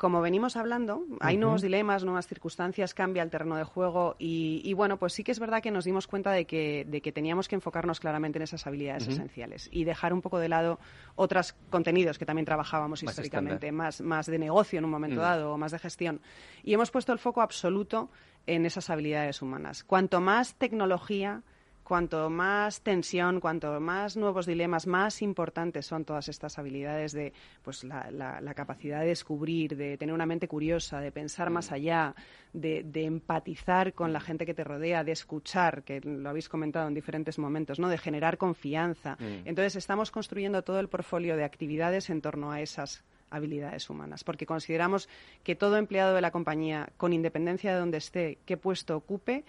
S12: como venimos hablando, hay nuevos dilemas, nuevas circunstancias, cambia el terreno de juego y, bueno, pues sí que es verdad que nos dimos cuenta de que, de que teníamos que enfocarnos claramente en esas habilidades esenciales y dejar un poco de lado otros contenidos que también trabajábamos históricamente, más, más de negocio en un momento mm. dado o más de gestión. Y hemos puesto el foco absoluto en esas habilidades humanas. Cuanto más tecnología, cuanto más tensión, cuanto más nuevos dilemas, más importantes son todas estas habilidades de pues la, capacidad de descubrir, de tener una mente curiosa, de pensar más mm. allá, de, empatizar con la gente que te rodea, de escuchar, que lo habéis comentado en diferentes momentos, ¿no? de generar confianza. Mm. Entonces estamos construyendo todo el portfolio de actividades en torno a esas habilidades humanas, porque consideramos que todo empleado de la compañía, con independencia de donde esté, qué puesto ocupe,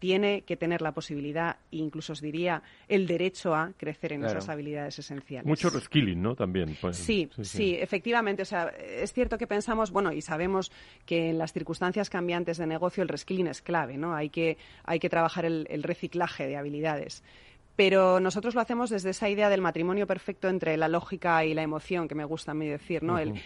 S12: tiene que tener la posibilidad, e incluso os diría, el derecho a crecer en esas habilidades esenciales.
S2: Mucho reskilling, ¿no? También.
S12: Pues, sí, sí, efectivamente. O sea, es cierto que pensamos, bueno, y sabemos que en las circunstancias cambiantes de negocio el reskilling es clave, ¿no? Hay que, hay que trabajar el reciclaje de habilidades pero nosotros lo hacemos desde esa idea del matrimonio perfecto entre la lógica y la emoción, que me gusta a mí decir, ¿no? El,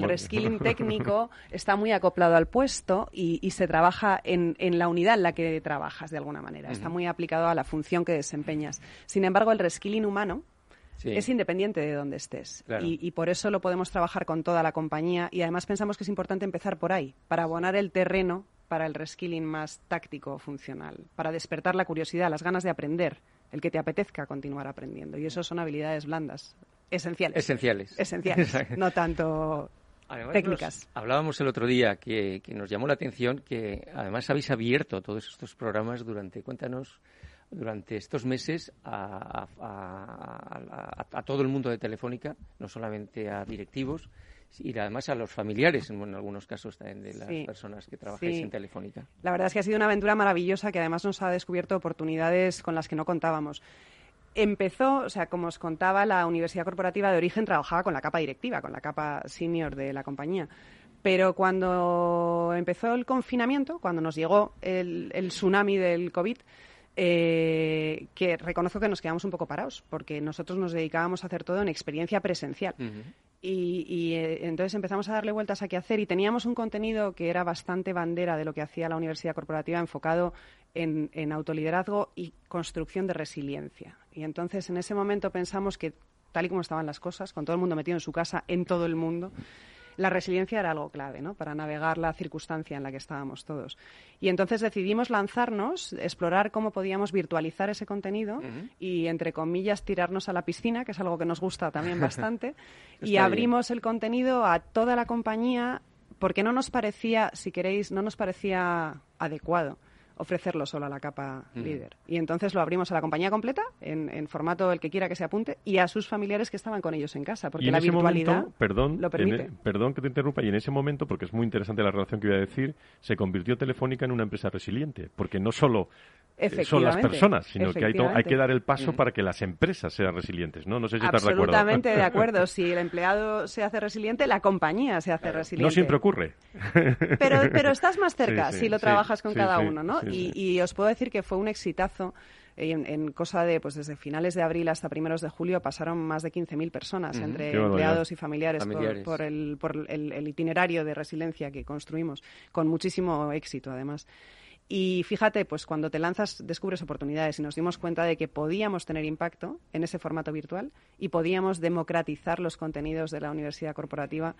S12: reskilling técnico está muy acoplado al puesto y, se trabaja en, la unidad en la que trabajas, de alguna manera. Está muy aplicado a la función que desempeñas. Sin embargo, el reskilling humano es independiente de donde estés. Y, y, por eso lo podemos trabajar con toda la compañía. Y además pensamos que es importante empezar por ahí, para abonar el terreno para el reskilling más táctico, funcional, para despertar la curiosidad, las ganas de aprender el que te apetezca continuar aprendiendo. Y eso son habilidades blandas, esenciales.
S4: Esenciales.
S12: Esenciales, no tanto técnicas.
S4: hablábamos el otro día que, nos llamó la atención que además habéis abierto todos estos programas durante, cuéntanos, durante estos meses a, a, todo el mundo de Telefónica, no solamente a directivos, y además a los familiares, en, algunos casos también de las personas que trabajáis en Telefónica.
S12: La verdad es que ha sido una aventura maravillosa que además nos ha descubierto oportunidades con las que no contábamos. Empezó, o sea, como os contaba, la Universidad Corporativa de Origen trabajaba con la capa directiva, con la capa senior de la compañía. Pero cuando empezó el confinamiento, cuando nos llegó el, tsunami del COVID, eh, que reconozco que nos quedamos un poco parados, porque nosotros nos dedicábamos a hacer todo en experiencia presencial. Y, eh, entonces empezamos a darle vueltas a qué hacer y teníamos un contenido que era bastante bandera de lo que hacía la Universidad Corporativa enfocado en, en autoliderazgo y construcción de resiliencia. Y entonces en ese momento pensamos que tal y como estaban las cosas, con todo el mundo metido en su casa, en todo el mundo, la resiliencia era algo clave, ¿no? Para navegar la circunstancia en la que estábamos todos. Y entonces decidimos lanzarnos, explorar cómo podíamos virtualizar ese contenido y, entre comillas, tirarnos a la piscina, que es algo que nos gusta también bastante, y abrimos el contenido a toda la compañía porque no nos parecía, si queréis, no nos parecía adecuado ofrecerlo solo a la capa mm. líder. Y entonces lo abrimos a la compañía completa, en, formato el que quiera que se apunte, y a sus familiares que estaban con ellos en casa, porque la virtualidad
S2: perdón,
S12: lo permite.
S2: E, perdón que te interrumpa, y en ese momento, porque es muy interesante la relación que voy a decir, se convirtió Telefónica en una empresa resiliente, porque no solo eh, son las personas, sino que hay, hay, que dar el paso mm. para que las empresas sean resilientes, ¿no? No sé si estás de acuerdo.
S12: Absolutamente de acuerdo. Si el empleado se hace resiliente, la compañía se hace resiliente.
S2: No siempre ocurre.
S12: Pero, pero estás más cerca si lo trabajas con cada uno, ¿no? Y, os puedo decir que fue un exitazo. En, cosa de, pues desde finales de abril hasta primeros de julio pasaron más de 15.000 personas entre empleados y familiares, Por, el, por el itinerario de resiliencia que construimos, con muchísimo éxito además. Y fíjate, pues cuando te lanzas descubres oportunidades y nos dimos cuenta de que podíamos tener impacto en ese formato virtual y podíamos democratizar los contenidos de la universidad corporativa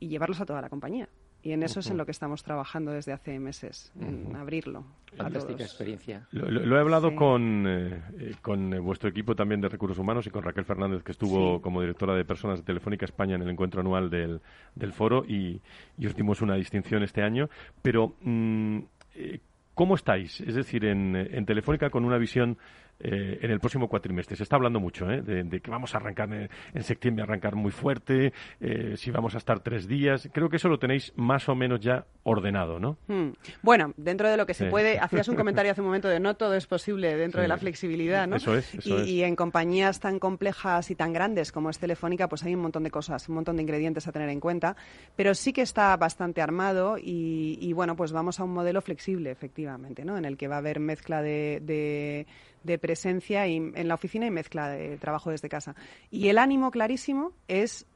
S12: y llevarlos a toda la compañía. Y en eso es en lo que estamos trabajando desde hace meses, en abrirlo.
S4: Fantástica experiencia.
S2: Lo, he hablado con, eh, eh, con eh, vuestro equipo también de recursos humanos y con Raquel Fernández, que estuvo como directora de personas de Telefónica España en el encuentro anual del, del foro y, y, os dimos una distinción este año. Pero, mm, ¿Cómo estáis? Es decir, en, en Telefónica con una visión eh, en el próximo cuatrimestre. Se está hablando mucho ¿eh? de, que vamos a arrancar en, septiembre, arrancar muy fuerte, eh, si vamos a estar tres días. Creo que eso lo tenéis más o menos ya ordenado, ¿no?
S12: Hmm. Bueno, dentro de lo que se puede, hacías un comentario hace un momento de no todo es posible dentro de la flexibilidad, ¿no?
S2: Eso es.
S12: y, en compañías tan complejas y tan grandes como es Telefónica, pues hay un montón de cosas, un montón de ingredientes a tener en cuenta, pero sí que está bastante armado y, bueno, pues vamos a un modelo flexible, efectivamente, ¿no? En el que va a haber mezcla de de presencia y, en la oficina y mezcla de trabajo desde casa. Y el ánimo clarísimo es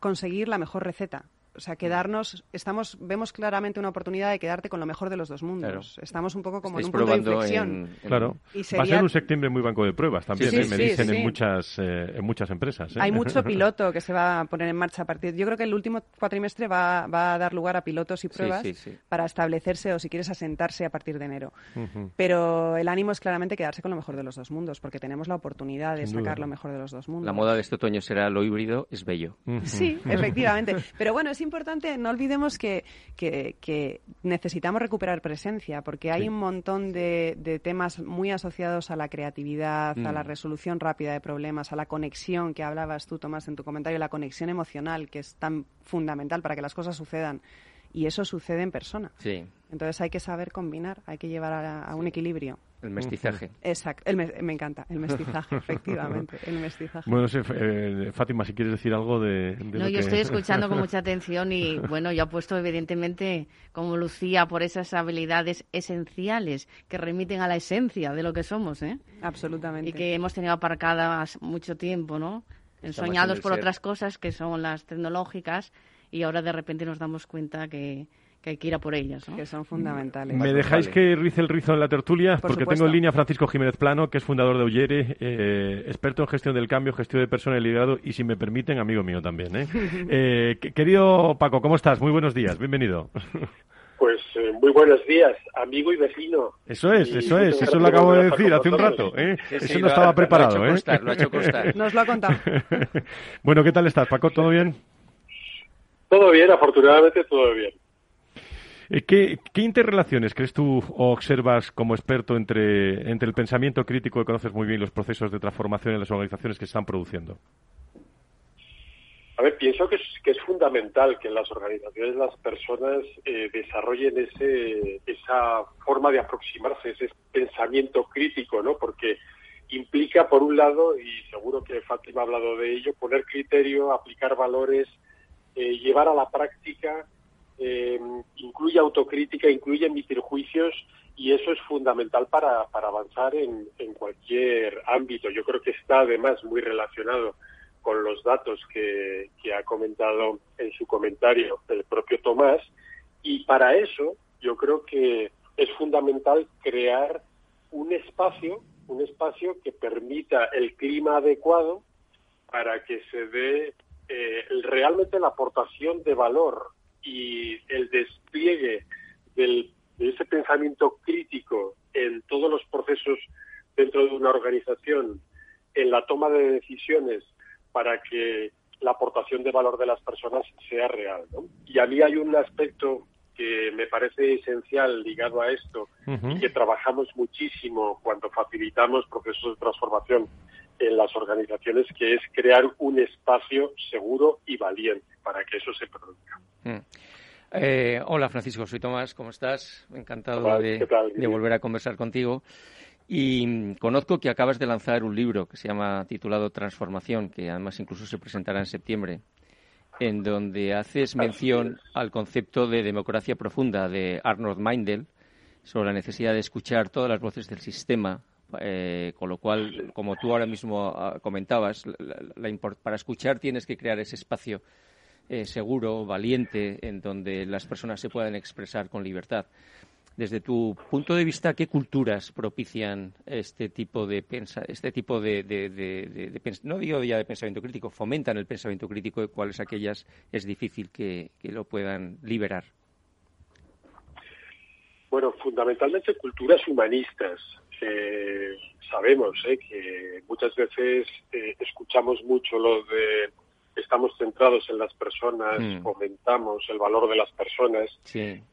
S12: conseguir la mejor receta o sea, quedarnos, estamos, vemos claramente una oportunidad de quedarte con lo mejor de los dos mundos. Estamos un poco como en un punto de inflexión.
S2: Claro. Va a ser un septiembre muy banco de pruebas también, ¿eh? me dicen en muchas eh, en muchas empresas. ¿eh?
S12: Hay mucho piloto que se va a poner en marcha a partir. Yo creo que el último cuatrimestre va, va a dar lugar a pilotos y pruebas para establecerse o si quieres asentarse a partir de enero. Pero el ánimo es claramente quedarse con lo mejor de los dos mundos, porque tenemos la oportunidad de sacar lo mejor de los dos mundos.
S4: La moda de este otoño será lo híbrido, es bello.
S12: Sí, efectivamente. Pero bueno, es importante, no olvidemos que, que, necesitamos recuperar presencia, porque hay un montón de, de, temas muy asociados a la creatividad, a la mm. resolución rápida de problemas, a la conexión que hablabas tú, Tomás, en tu comentario, la conexión emocional, que es tan fundamental para que las cosas sucedan. Y eso sucede en persona.
S4: Sí.
S12: Entonces hay que saber combinar, hay que llevar a un equilibrio.
S4: El mestizaje.
S12: Exacto, me, encanta, el mestizaje, efectivamente, el mestizaje.
S2: Bueno, sé, eh, Fátima, si quieres decir algo de...
S5: no, yo estoy escuchando con mucha atención y, bueno, yo apuesto evidentemente como Lucía por esas habilidades esenciales que remiten a la esencia de lo que somos, ¿eh?
S12: Absolutamente.
S5: Y que hemos tenido aparcadas mucho tiempo, ¿no? Ensoñados por otras cosas que son las tecnológicas y ahora de repente nos damos cuenta que que hay que ir a por ellas,
S12: que son fundamentales.
S2: ¿Me dejáis que rice el rizo en la tertulia? Porque tengo en línea Francisco Jiménez Plano, que es fundador de Ollere, eh, experto en gestión del cambio, gestión de personas y liderazgo, y si me permiten, amigo mío también. ¿eh? eh querido Paco, ¿cómo estás? Muy buenos días, bienvenido.
S13: Pues eh, muy buenos días, amigo y vecino.
S2: Eso es, eso es, eso lo acabo de decir hace un rato. ¿eh? eso no estaba preparado.
S4: Lo ha, hecho lo ha hecho constar.
S12: Nos lo ha contado.
S2: bueno, ¿qué tal estás, Paco? ¿Todo bien?
S13: Todo bien, afortunadamente todo bien.
S2: Eh, ¿Qué, interrelaciones crees tú o observas como experto entre, entre el pensamiento crítico que conoces muy bien los procesos de transformación en las organizaciones que se están produciendo?
S13: A ver, pienso que es, que es fundamental que en las organizaciones las personas eh, desarrollen ese, esa forma de aproximarse, ese pensamiento crítico, ¿no? Porque implica, por un lado, y seguro que Fátima ha hablado de ello, poner criterio, aplicar valores, eh, llevar a la práctica eh, incluye autocrítica, incluye emitir juicios y eso es fundamental para, para avanzar en, en, cualquier ámbito. Yo creo que está además muy relacionado con los datos que, que ha comentado en su comentario el propio Tomás y para eso yo creo que es fundamental crear un espacio, un espacio que permita el clima adecuado para que se dé eh, realmente la aportación de valor y el despliegue de ese pensamiento crítico en todos los procesos dentro de una organización, en la toma de decisiones para que la aportación de valor de las personas sea real. Y a mí hay un aspecto que me parece esencial ligado a esto y que trabajamos muchísimo cuando facilitamos procesos de transformación en las organizaciones, que es crear un espacio seguro y valiente para que eso se produzca. Mm.
S4: Eh, hola Francisco, soy Tomás, ¿cómo estás? Encantado de, volver a conversar contigo. Y mm, conozco que acabas de lanzar un libro que se llama titulado Transformación, que además incluso se presentará en septiembre, en donde haces mención al concepto de democracia profunda de Arnold Meindel sobre la necesidad de escuchar todas las voces del sistema, eh, con lo cual, como tú ahora mismo ah, comentabas, para escuchar tienes que crear ese espacio eh, seguro, valiente, en donde las personas se puedan expresar con libertad. Desde tu punto de vista, ¿qué culturas propician este tipo de pensa este tipo de, no digo ya de pensamiento crítico, fomentan el pensamiento crítico y cuáles aquellas es difícil que, lo puedan liberar?
S13: Bueno, fundamentalmente culturas humanistas. Eh, sabemos eh, que muchas veces escuchamos mucho lo de estamos centrados en las personas, mm. fomentamos el valor de las personas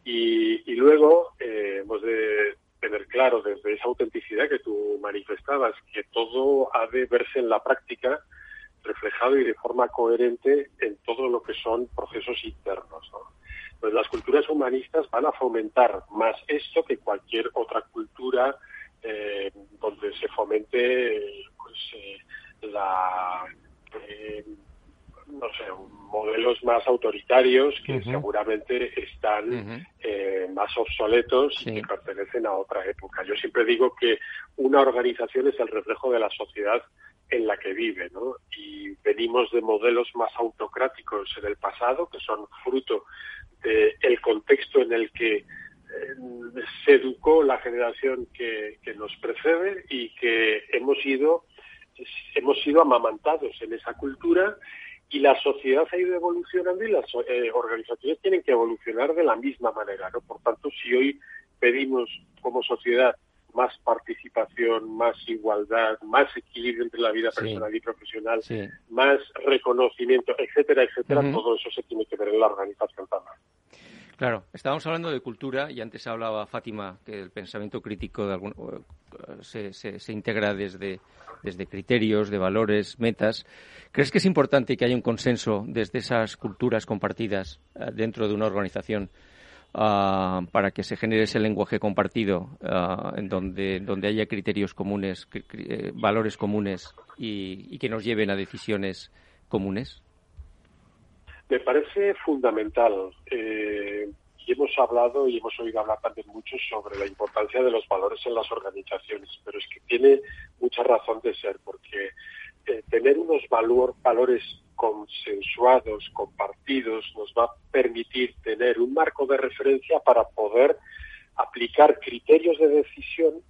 S13: y, luego eh, hemos de tener claro desde esa autenticidad que tú manifestabas que todo ha de verse en la práctica reflejado y de forma coherente en todo lo que son procesos internos. Pues las culturas humanistas van a fomentar más esto que cualquier otra cultura eh, donde se fomente pues, eh, la no sé, modelos más autoritarios que seguramente están eh, más obsoletos y que pertenecen a otra época. Yo siempre digo que una organización es el reflejo de la sociedad en la que vive, ¿no? Y venimos de modelos más autocráticos en el pasado, que son fruto del contexto en el que se educó la generación que, nos precede y que hemos ido hemos sido amamantados en esa cultura y la sociedad ha ido evolucionando y las eh, organizaciones tienen que evolucionar de la misma manera, ¿no? Por tanto, si hoy pedimos como sociedad más participación, más igualdad, más equilibrio entre la vida personal y profesional, más reconocimiento, etcétera, etcétera, todo eso se tiene que ver en la organización también.
S4: Claro, estábamos hablando de cultura y antes hablaba Fátima que el pensamiento crítico de algún, se, se, integra desde, desde criterios, de valores, metas. ¿Crees que es importante que haya un consenso desde esas culturas compartidas eh, dentro de una organización ah, para que se genere ese lenguaje compartido ah, en donde, donde haya criterios comunes, eh, valores comunes y que nos lleven a decisiones comunes?
S13: Me parece fundamental. Eh, y hemos hablado y hemos oído hablar también mucho sobre la importancia de los valores en las organizaciones, pero es que tiene mucha razón de ser, porque eh, tener unos valores consensuados, compartidos, nos va a permitir tener un marco de referencia para poder aplicar criterios de decisión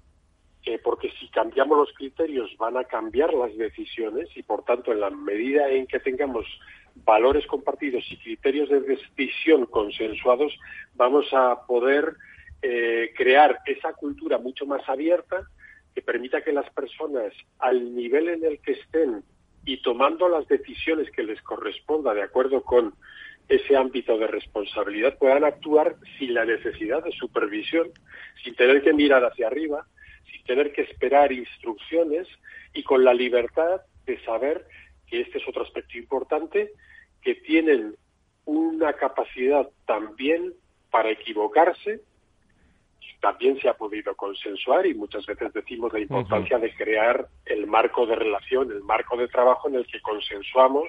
S13: eh, porque si cambiamos los criterios van a cambiar las decisiones y por tanto en la medida en que tengamos valores compartidos y criterios de decisión consensuados, vamos a poder eh, crear esa cultura mucho más abierta que permita que las personas, al nivel en el que estén y tomando las decisiones que les corresponda de acuerdo con ese ámbito de responsabilidad, puedan actuar sin la necesidad de supervisión, sin tener que mirar hacia arriba, sin tener que esperar instrucciones y con la libertad de saber que este es otro aspecto importante, que tienen una capacidad también para equivocarse, también se ha podido consensuar y muchas veces decimos la importancia de crear el marco de relación, el marco de trabajo en el que consensuamos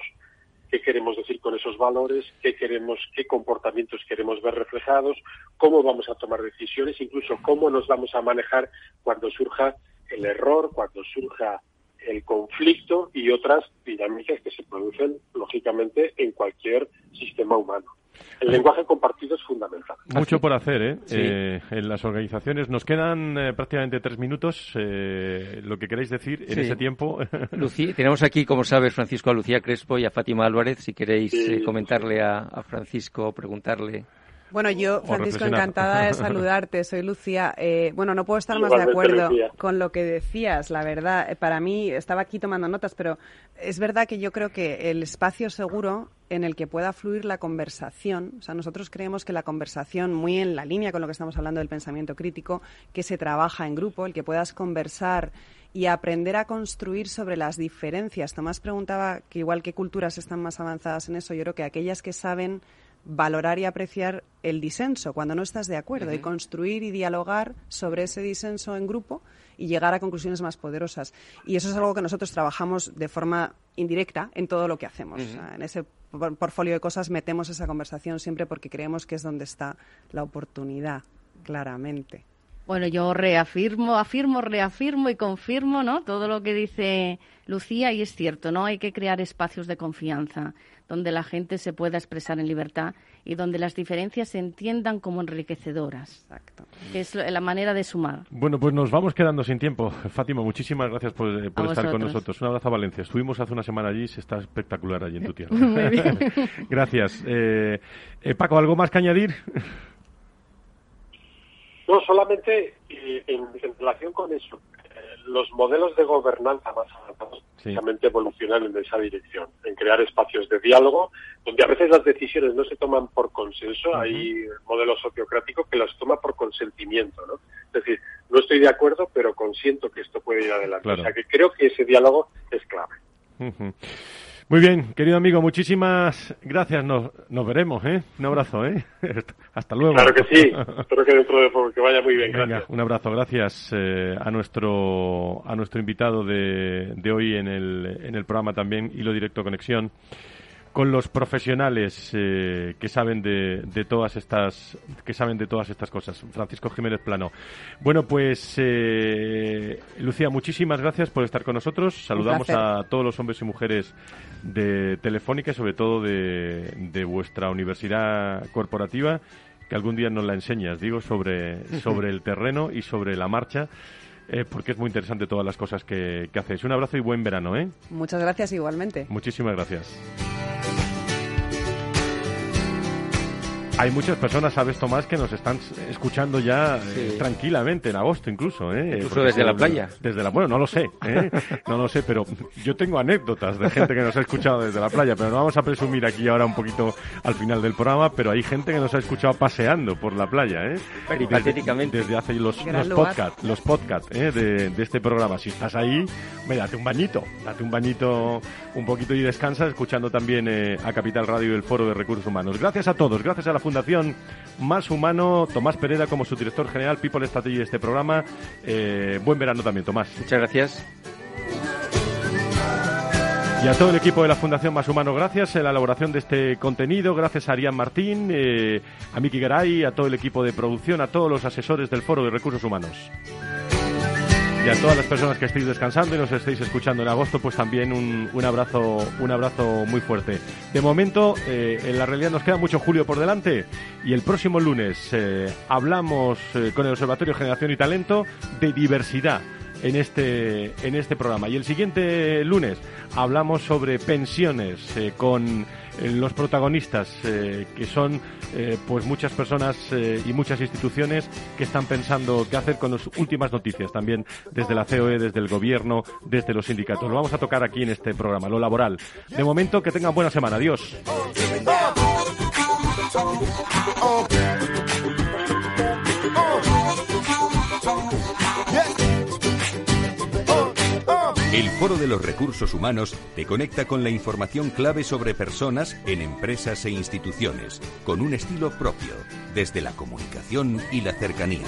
S13: qué queremos decir con esos valores, qué queremos, qué comportamientos queremos ver reflejados, cómo vamos a tomar decisiones, incluso cómo nos vamos a manejar cuando surja el error, cuando surja el conflicto y otras dinámicas que se producen, lógicamente, en cualquier sistema humano. El lenguaje compartido es fundamental.
S2: Mucho por hacer ¿eh? eh en las organizaciones. Nos quedan eh, prácticamente tres minutos. Eh, lo que queréis decir en ese tiempo.
S4: Lucía, tenemos aquí, como sabes, Francisco, a Lucía Crespo y a Fátima Álvarez. Si queréis comentarle a, a Francisco, preguntarle.
S12: Bueno, yo, Francisco, encantada de saludarte. Soy Lucía. Eh, bueno, no puedo estar más de acuerdo con lo que decías, la verdad. Eh, para mí, estaba aquí tomando notas, pero es verdad que yo creo que el espacio seguro en el que pueda fluir la conversación, o sea, nosotros creemos que la conversación, muy en la línea con lo que estamos hablando del pensamiento crítico, que se trabaja en grupo, el que puedas conversar y aprender a construir sobre las diferencias. Tomás preguntaba que igual que culturas están más avanzadas en eso, yo creo que aquellas que saben valorar y apreciar el disenso cuando no estás de acuerdo y construir y dialogar sobre ese disenso en grupo y llegar a conclusiones más poderosas. Y eso es algo que nosotros trabajamos de forma indirecta en todo lo que hacemos. en ese portfolio de cosas metemos esa conversación siempre porque creemos que es donde está la oportunidad, claramente.
S5: Bueno, yo reafirmo, afirmo, reafirmo y confirmo, ¿no? Todo lo que dice Lucía y es cierto, ¿no? Hay que crear espacios de confianza donde la gente se pueda expresar en libertad y donde las diferencias se entiendan como enriquecedoras. Exacto. Que es la manera de sumar.
S2: Bueno, pues nos vamos quedando sin tiempo. Fátima, muchísimas gracias por, eh, estar con nosotros. Un abrazo a Valencia. Estuvimos hace una semana allí, se está espectacular allí en tu tierra. Muy bien. gracias. Eh, eh, Paco, ¿algo más que añadir?
S13: No, solamente en relación con eso los modelos de gobernanza más avanzados precisamente evolucionan en esa dirección, en crear espacios de diálogo, donde a veces las decisiones no se toman por consenso, hay modelos sociocráticos que las toma por consentimiento, ¿no? Es decir, no estoy de acuerdo, pero consiento que esto puede ir adelante. O sea que creo que ese diálogo es clave.
S2: Muy bien, querido amigo, muchísimas gracias. Nos, nos veremos, ¿eh? Un abrazo, ¿eh? Hasta luego.
S13: Claro que sí. Espero que dentro de poco que vaya muy bien. Venga,
S2: un abrazo. Gracias eh, a nuestro a nuestro invitado de, de hoy en el, en el programa también Hilo Directo Conexión. Con los profesionales eh, que saben de, de, todas estas que saben de todas estas cosas. Francisco Jiménez Plano. Bueno, pues eh, Lucía, muchísimas gracias por estar con nosotros. Saludamos a todos los hombres y mujeres de Telefónica y sobre todo de, de vuestra universidad corporativa que algún día nos la enseñas, digo, sobre, sobre el terreno y sobre la marcha. Eh, porque es muy interesante todas las cosas que, que hacéis. Un abrazo y buen verano, ¿eh?
S12: Muchas gracias igualmente.
S2: Muchísimas gracias. Hay muchas personas, sabes Tomás, que nos están escuchando ya eh, tranquilamente en agosto incluso, ¿eh?
S4: Incluso desde la playa.
S2: Desde la, bueno, no lo sé, ¿eh? no lo sé, pero yo tengo anécdotas de gente que nos ha escuchado desde la playa, pero no vamos a presumir aquí ahora un poquito al final del programa, pero hay gente que nos ha escuchado paseando por la playa, ¿eh?
S4: Desde,
S2: desde hace los, los podcasts, los podcasts ¿eh? de, de, este programa. Si estás ahí, me date un bañito, date un bañito un poquito y descansa escuchando también eh, a Capital Radio y el Foro de Recursos Humanos. Gracias a todos, gracias a la Fundación Más Humano, Tomás Pereda como su director general, People Strategy de este programa. Eh, buen verano también, Tomás.
S4: Muchas gracias.
S2: Y a todo el equipo de la Fundación Más Humano, gracias en la elaboración de este contenido, gracias a Arián Martín, eh, a Miki Garay, a todo el equipo de producción, a todos los asesores del Foro de Recursos Humanos. Y a todas las personas que estéis descansando y nos estéis escuchando en agosto, pues también un, un abrazo, un abrazo muy fuerte. De momento, eh, en la realidad nos queda mucho julio por delante y el próximo lunes eh, hablamos eh, con el Observatorio Generación y Talento de diversidad en este, en este programa. Y el siguiente lunes hablamos sobre pensiones eh, con eh, los protagonistas, eh, que son eh, pues muchas personas eh, y muchas instituciones que están pensando qué hacer con las últimas noticias, también desde la COE, desde el gobierno, desde los sindicatos. Lo vamos a tocar aquí en este programa, lo laboral. De momento, que tengan buena semana. Adiós.
S1: El Foro de los Recursos Humanos te conecta con la información clave sobre personas en empresas e instituciones, con un estilo propio, desde la comunicación y la cercanía.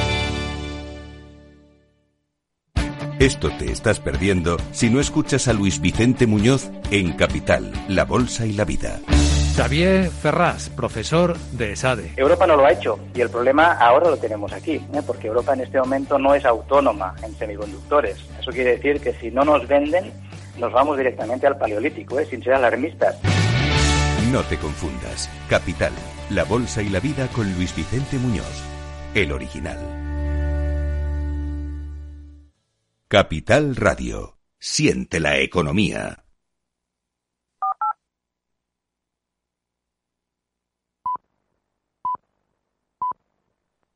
S1: Esto te estás perdiendo si no escuchas a Luis Vicente Muñoz en Capital, La Bolsa y la Vida.
S14: Xavier Ferraz, profesor de ESADE.
S15: Europa no lo ha hecho y el problema ahora lo tenemos aquí, ¿eh? porque Europa en este momento no es autónoma en semiconductores. Eso quiere decir que si no nos venden, nos vamos directamente al paleolítico, ¿eh? sin ser alarmistas.
S1: No te confundas. Capital, La Bolsa y la Vida con Luis Vicente Muñoz, el original. Capital Radio. Siente la economía.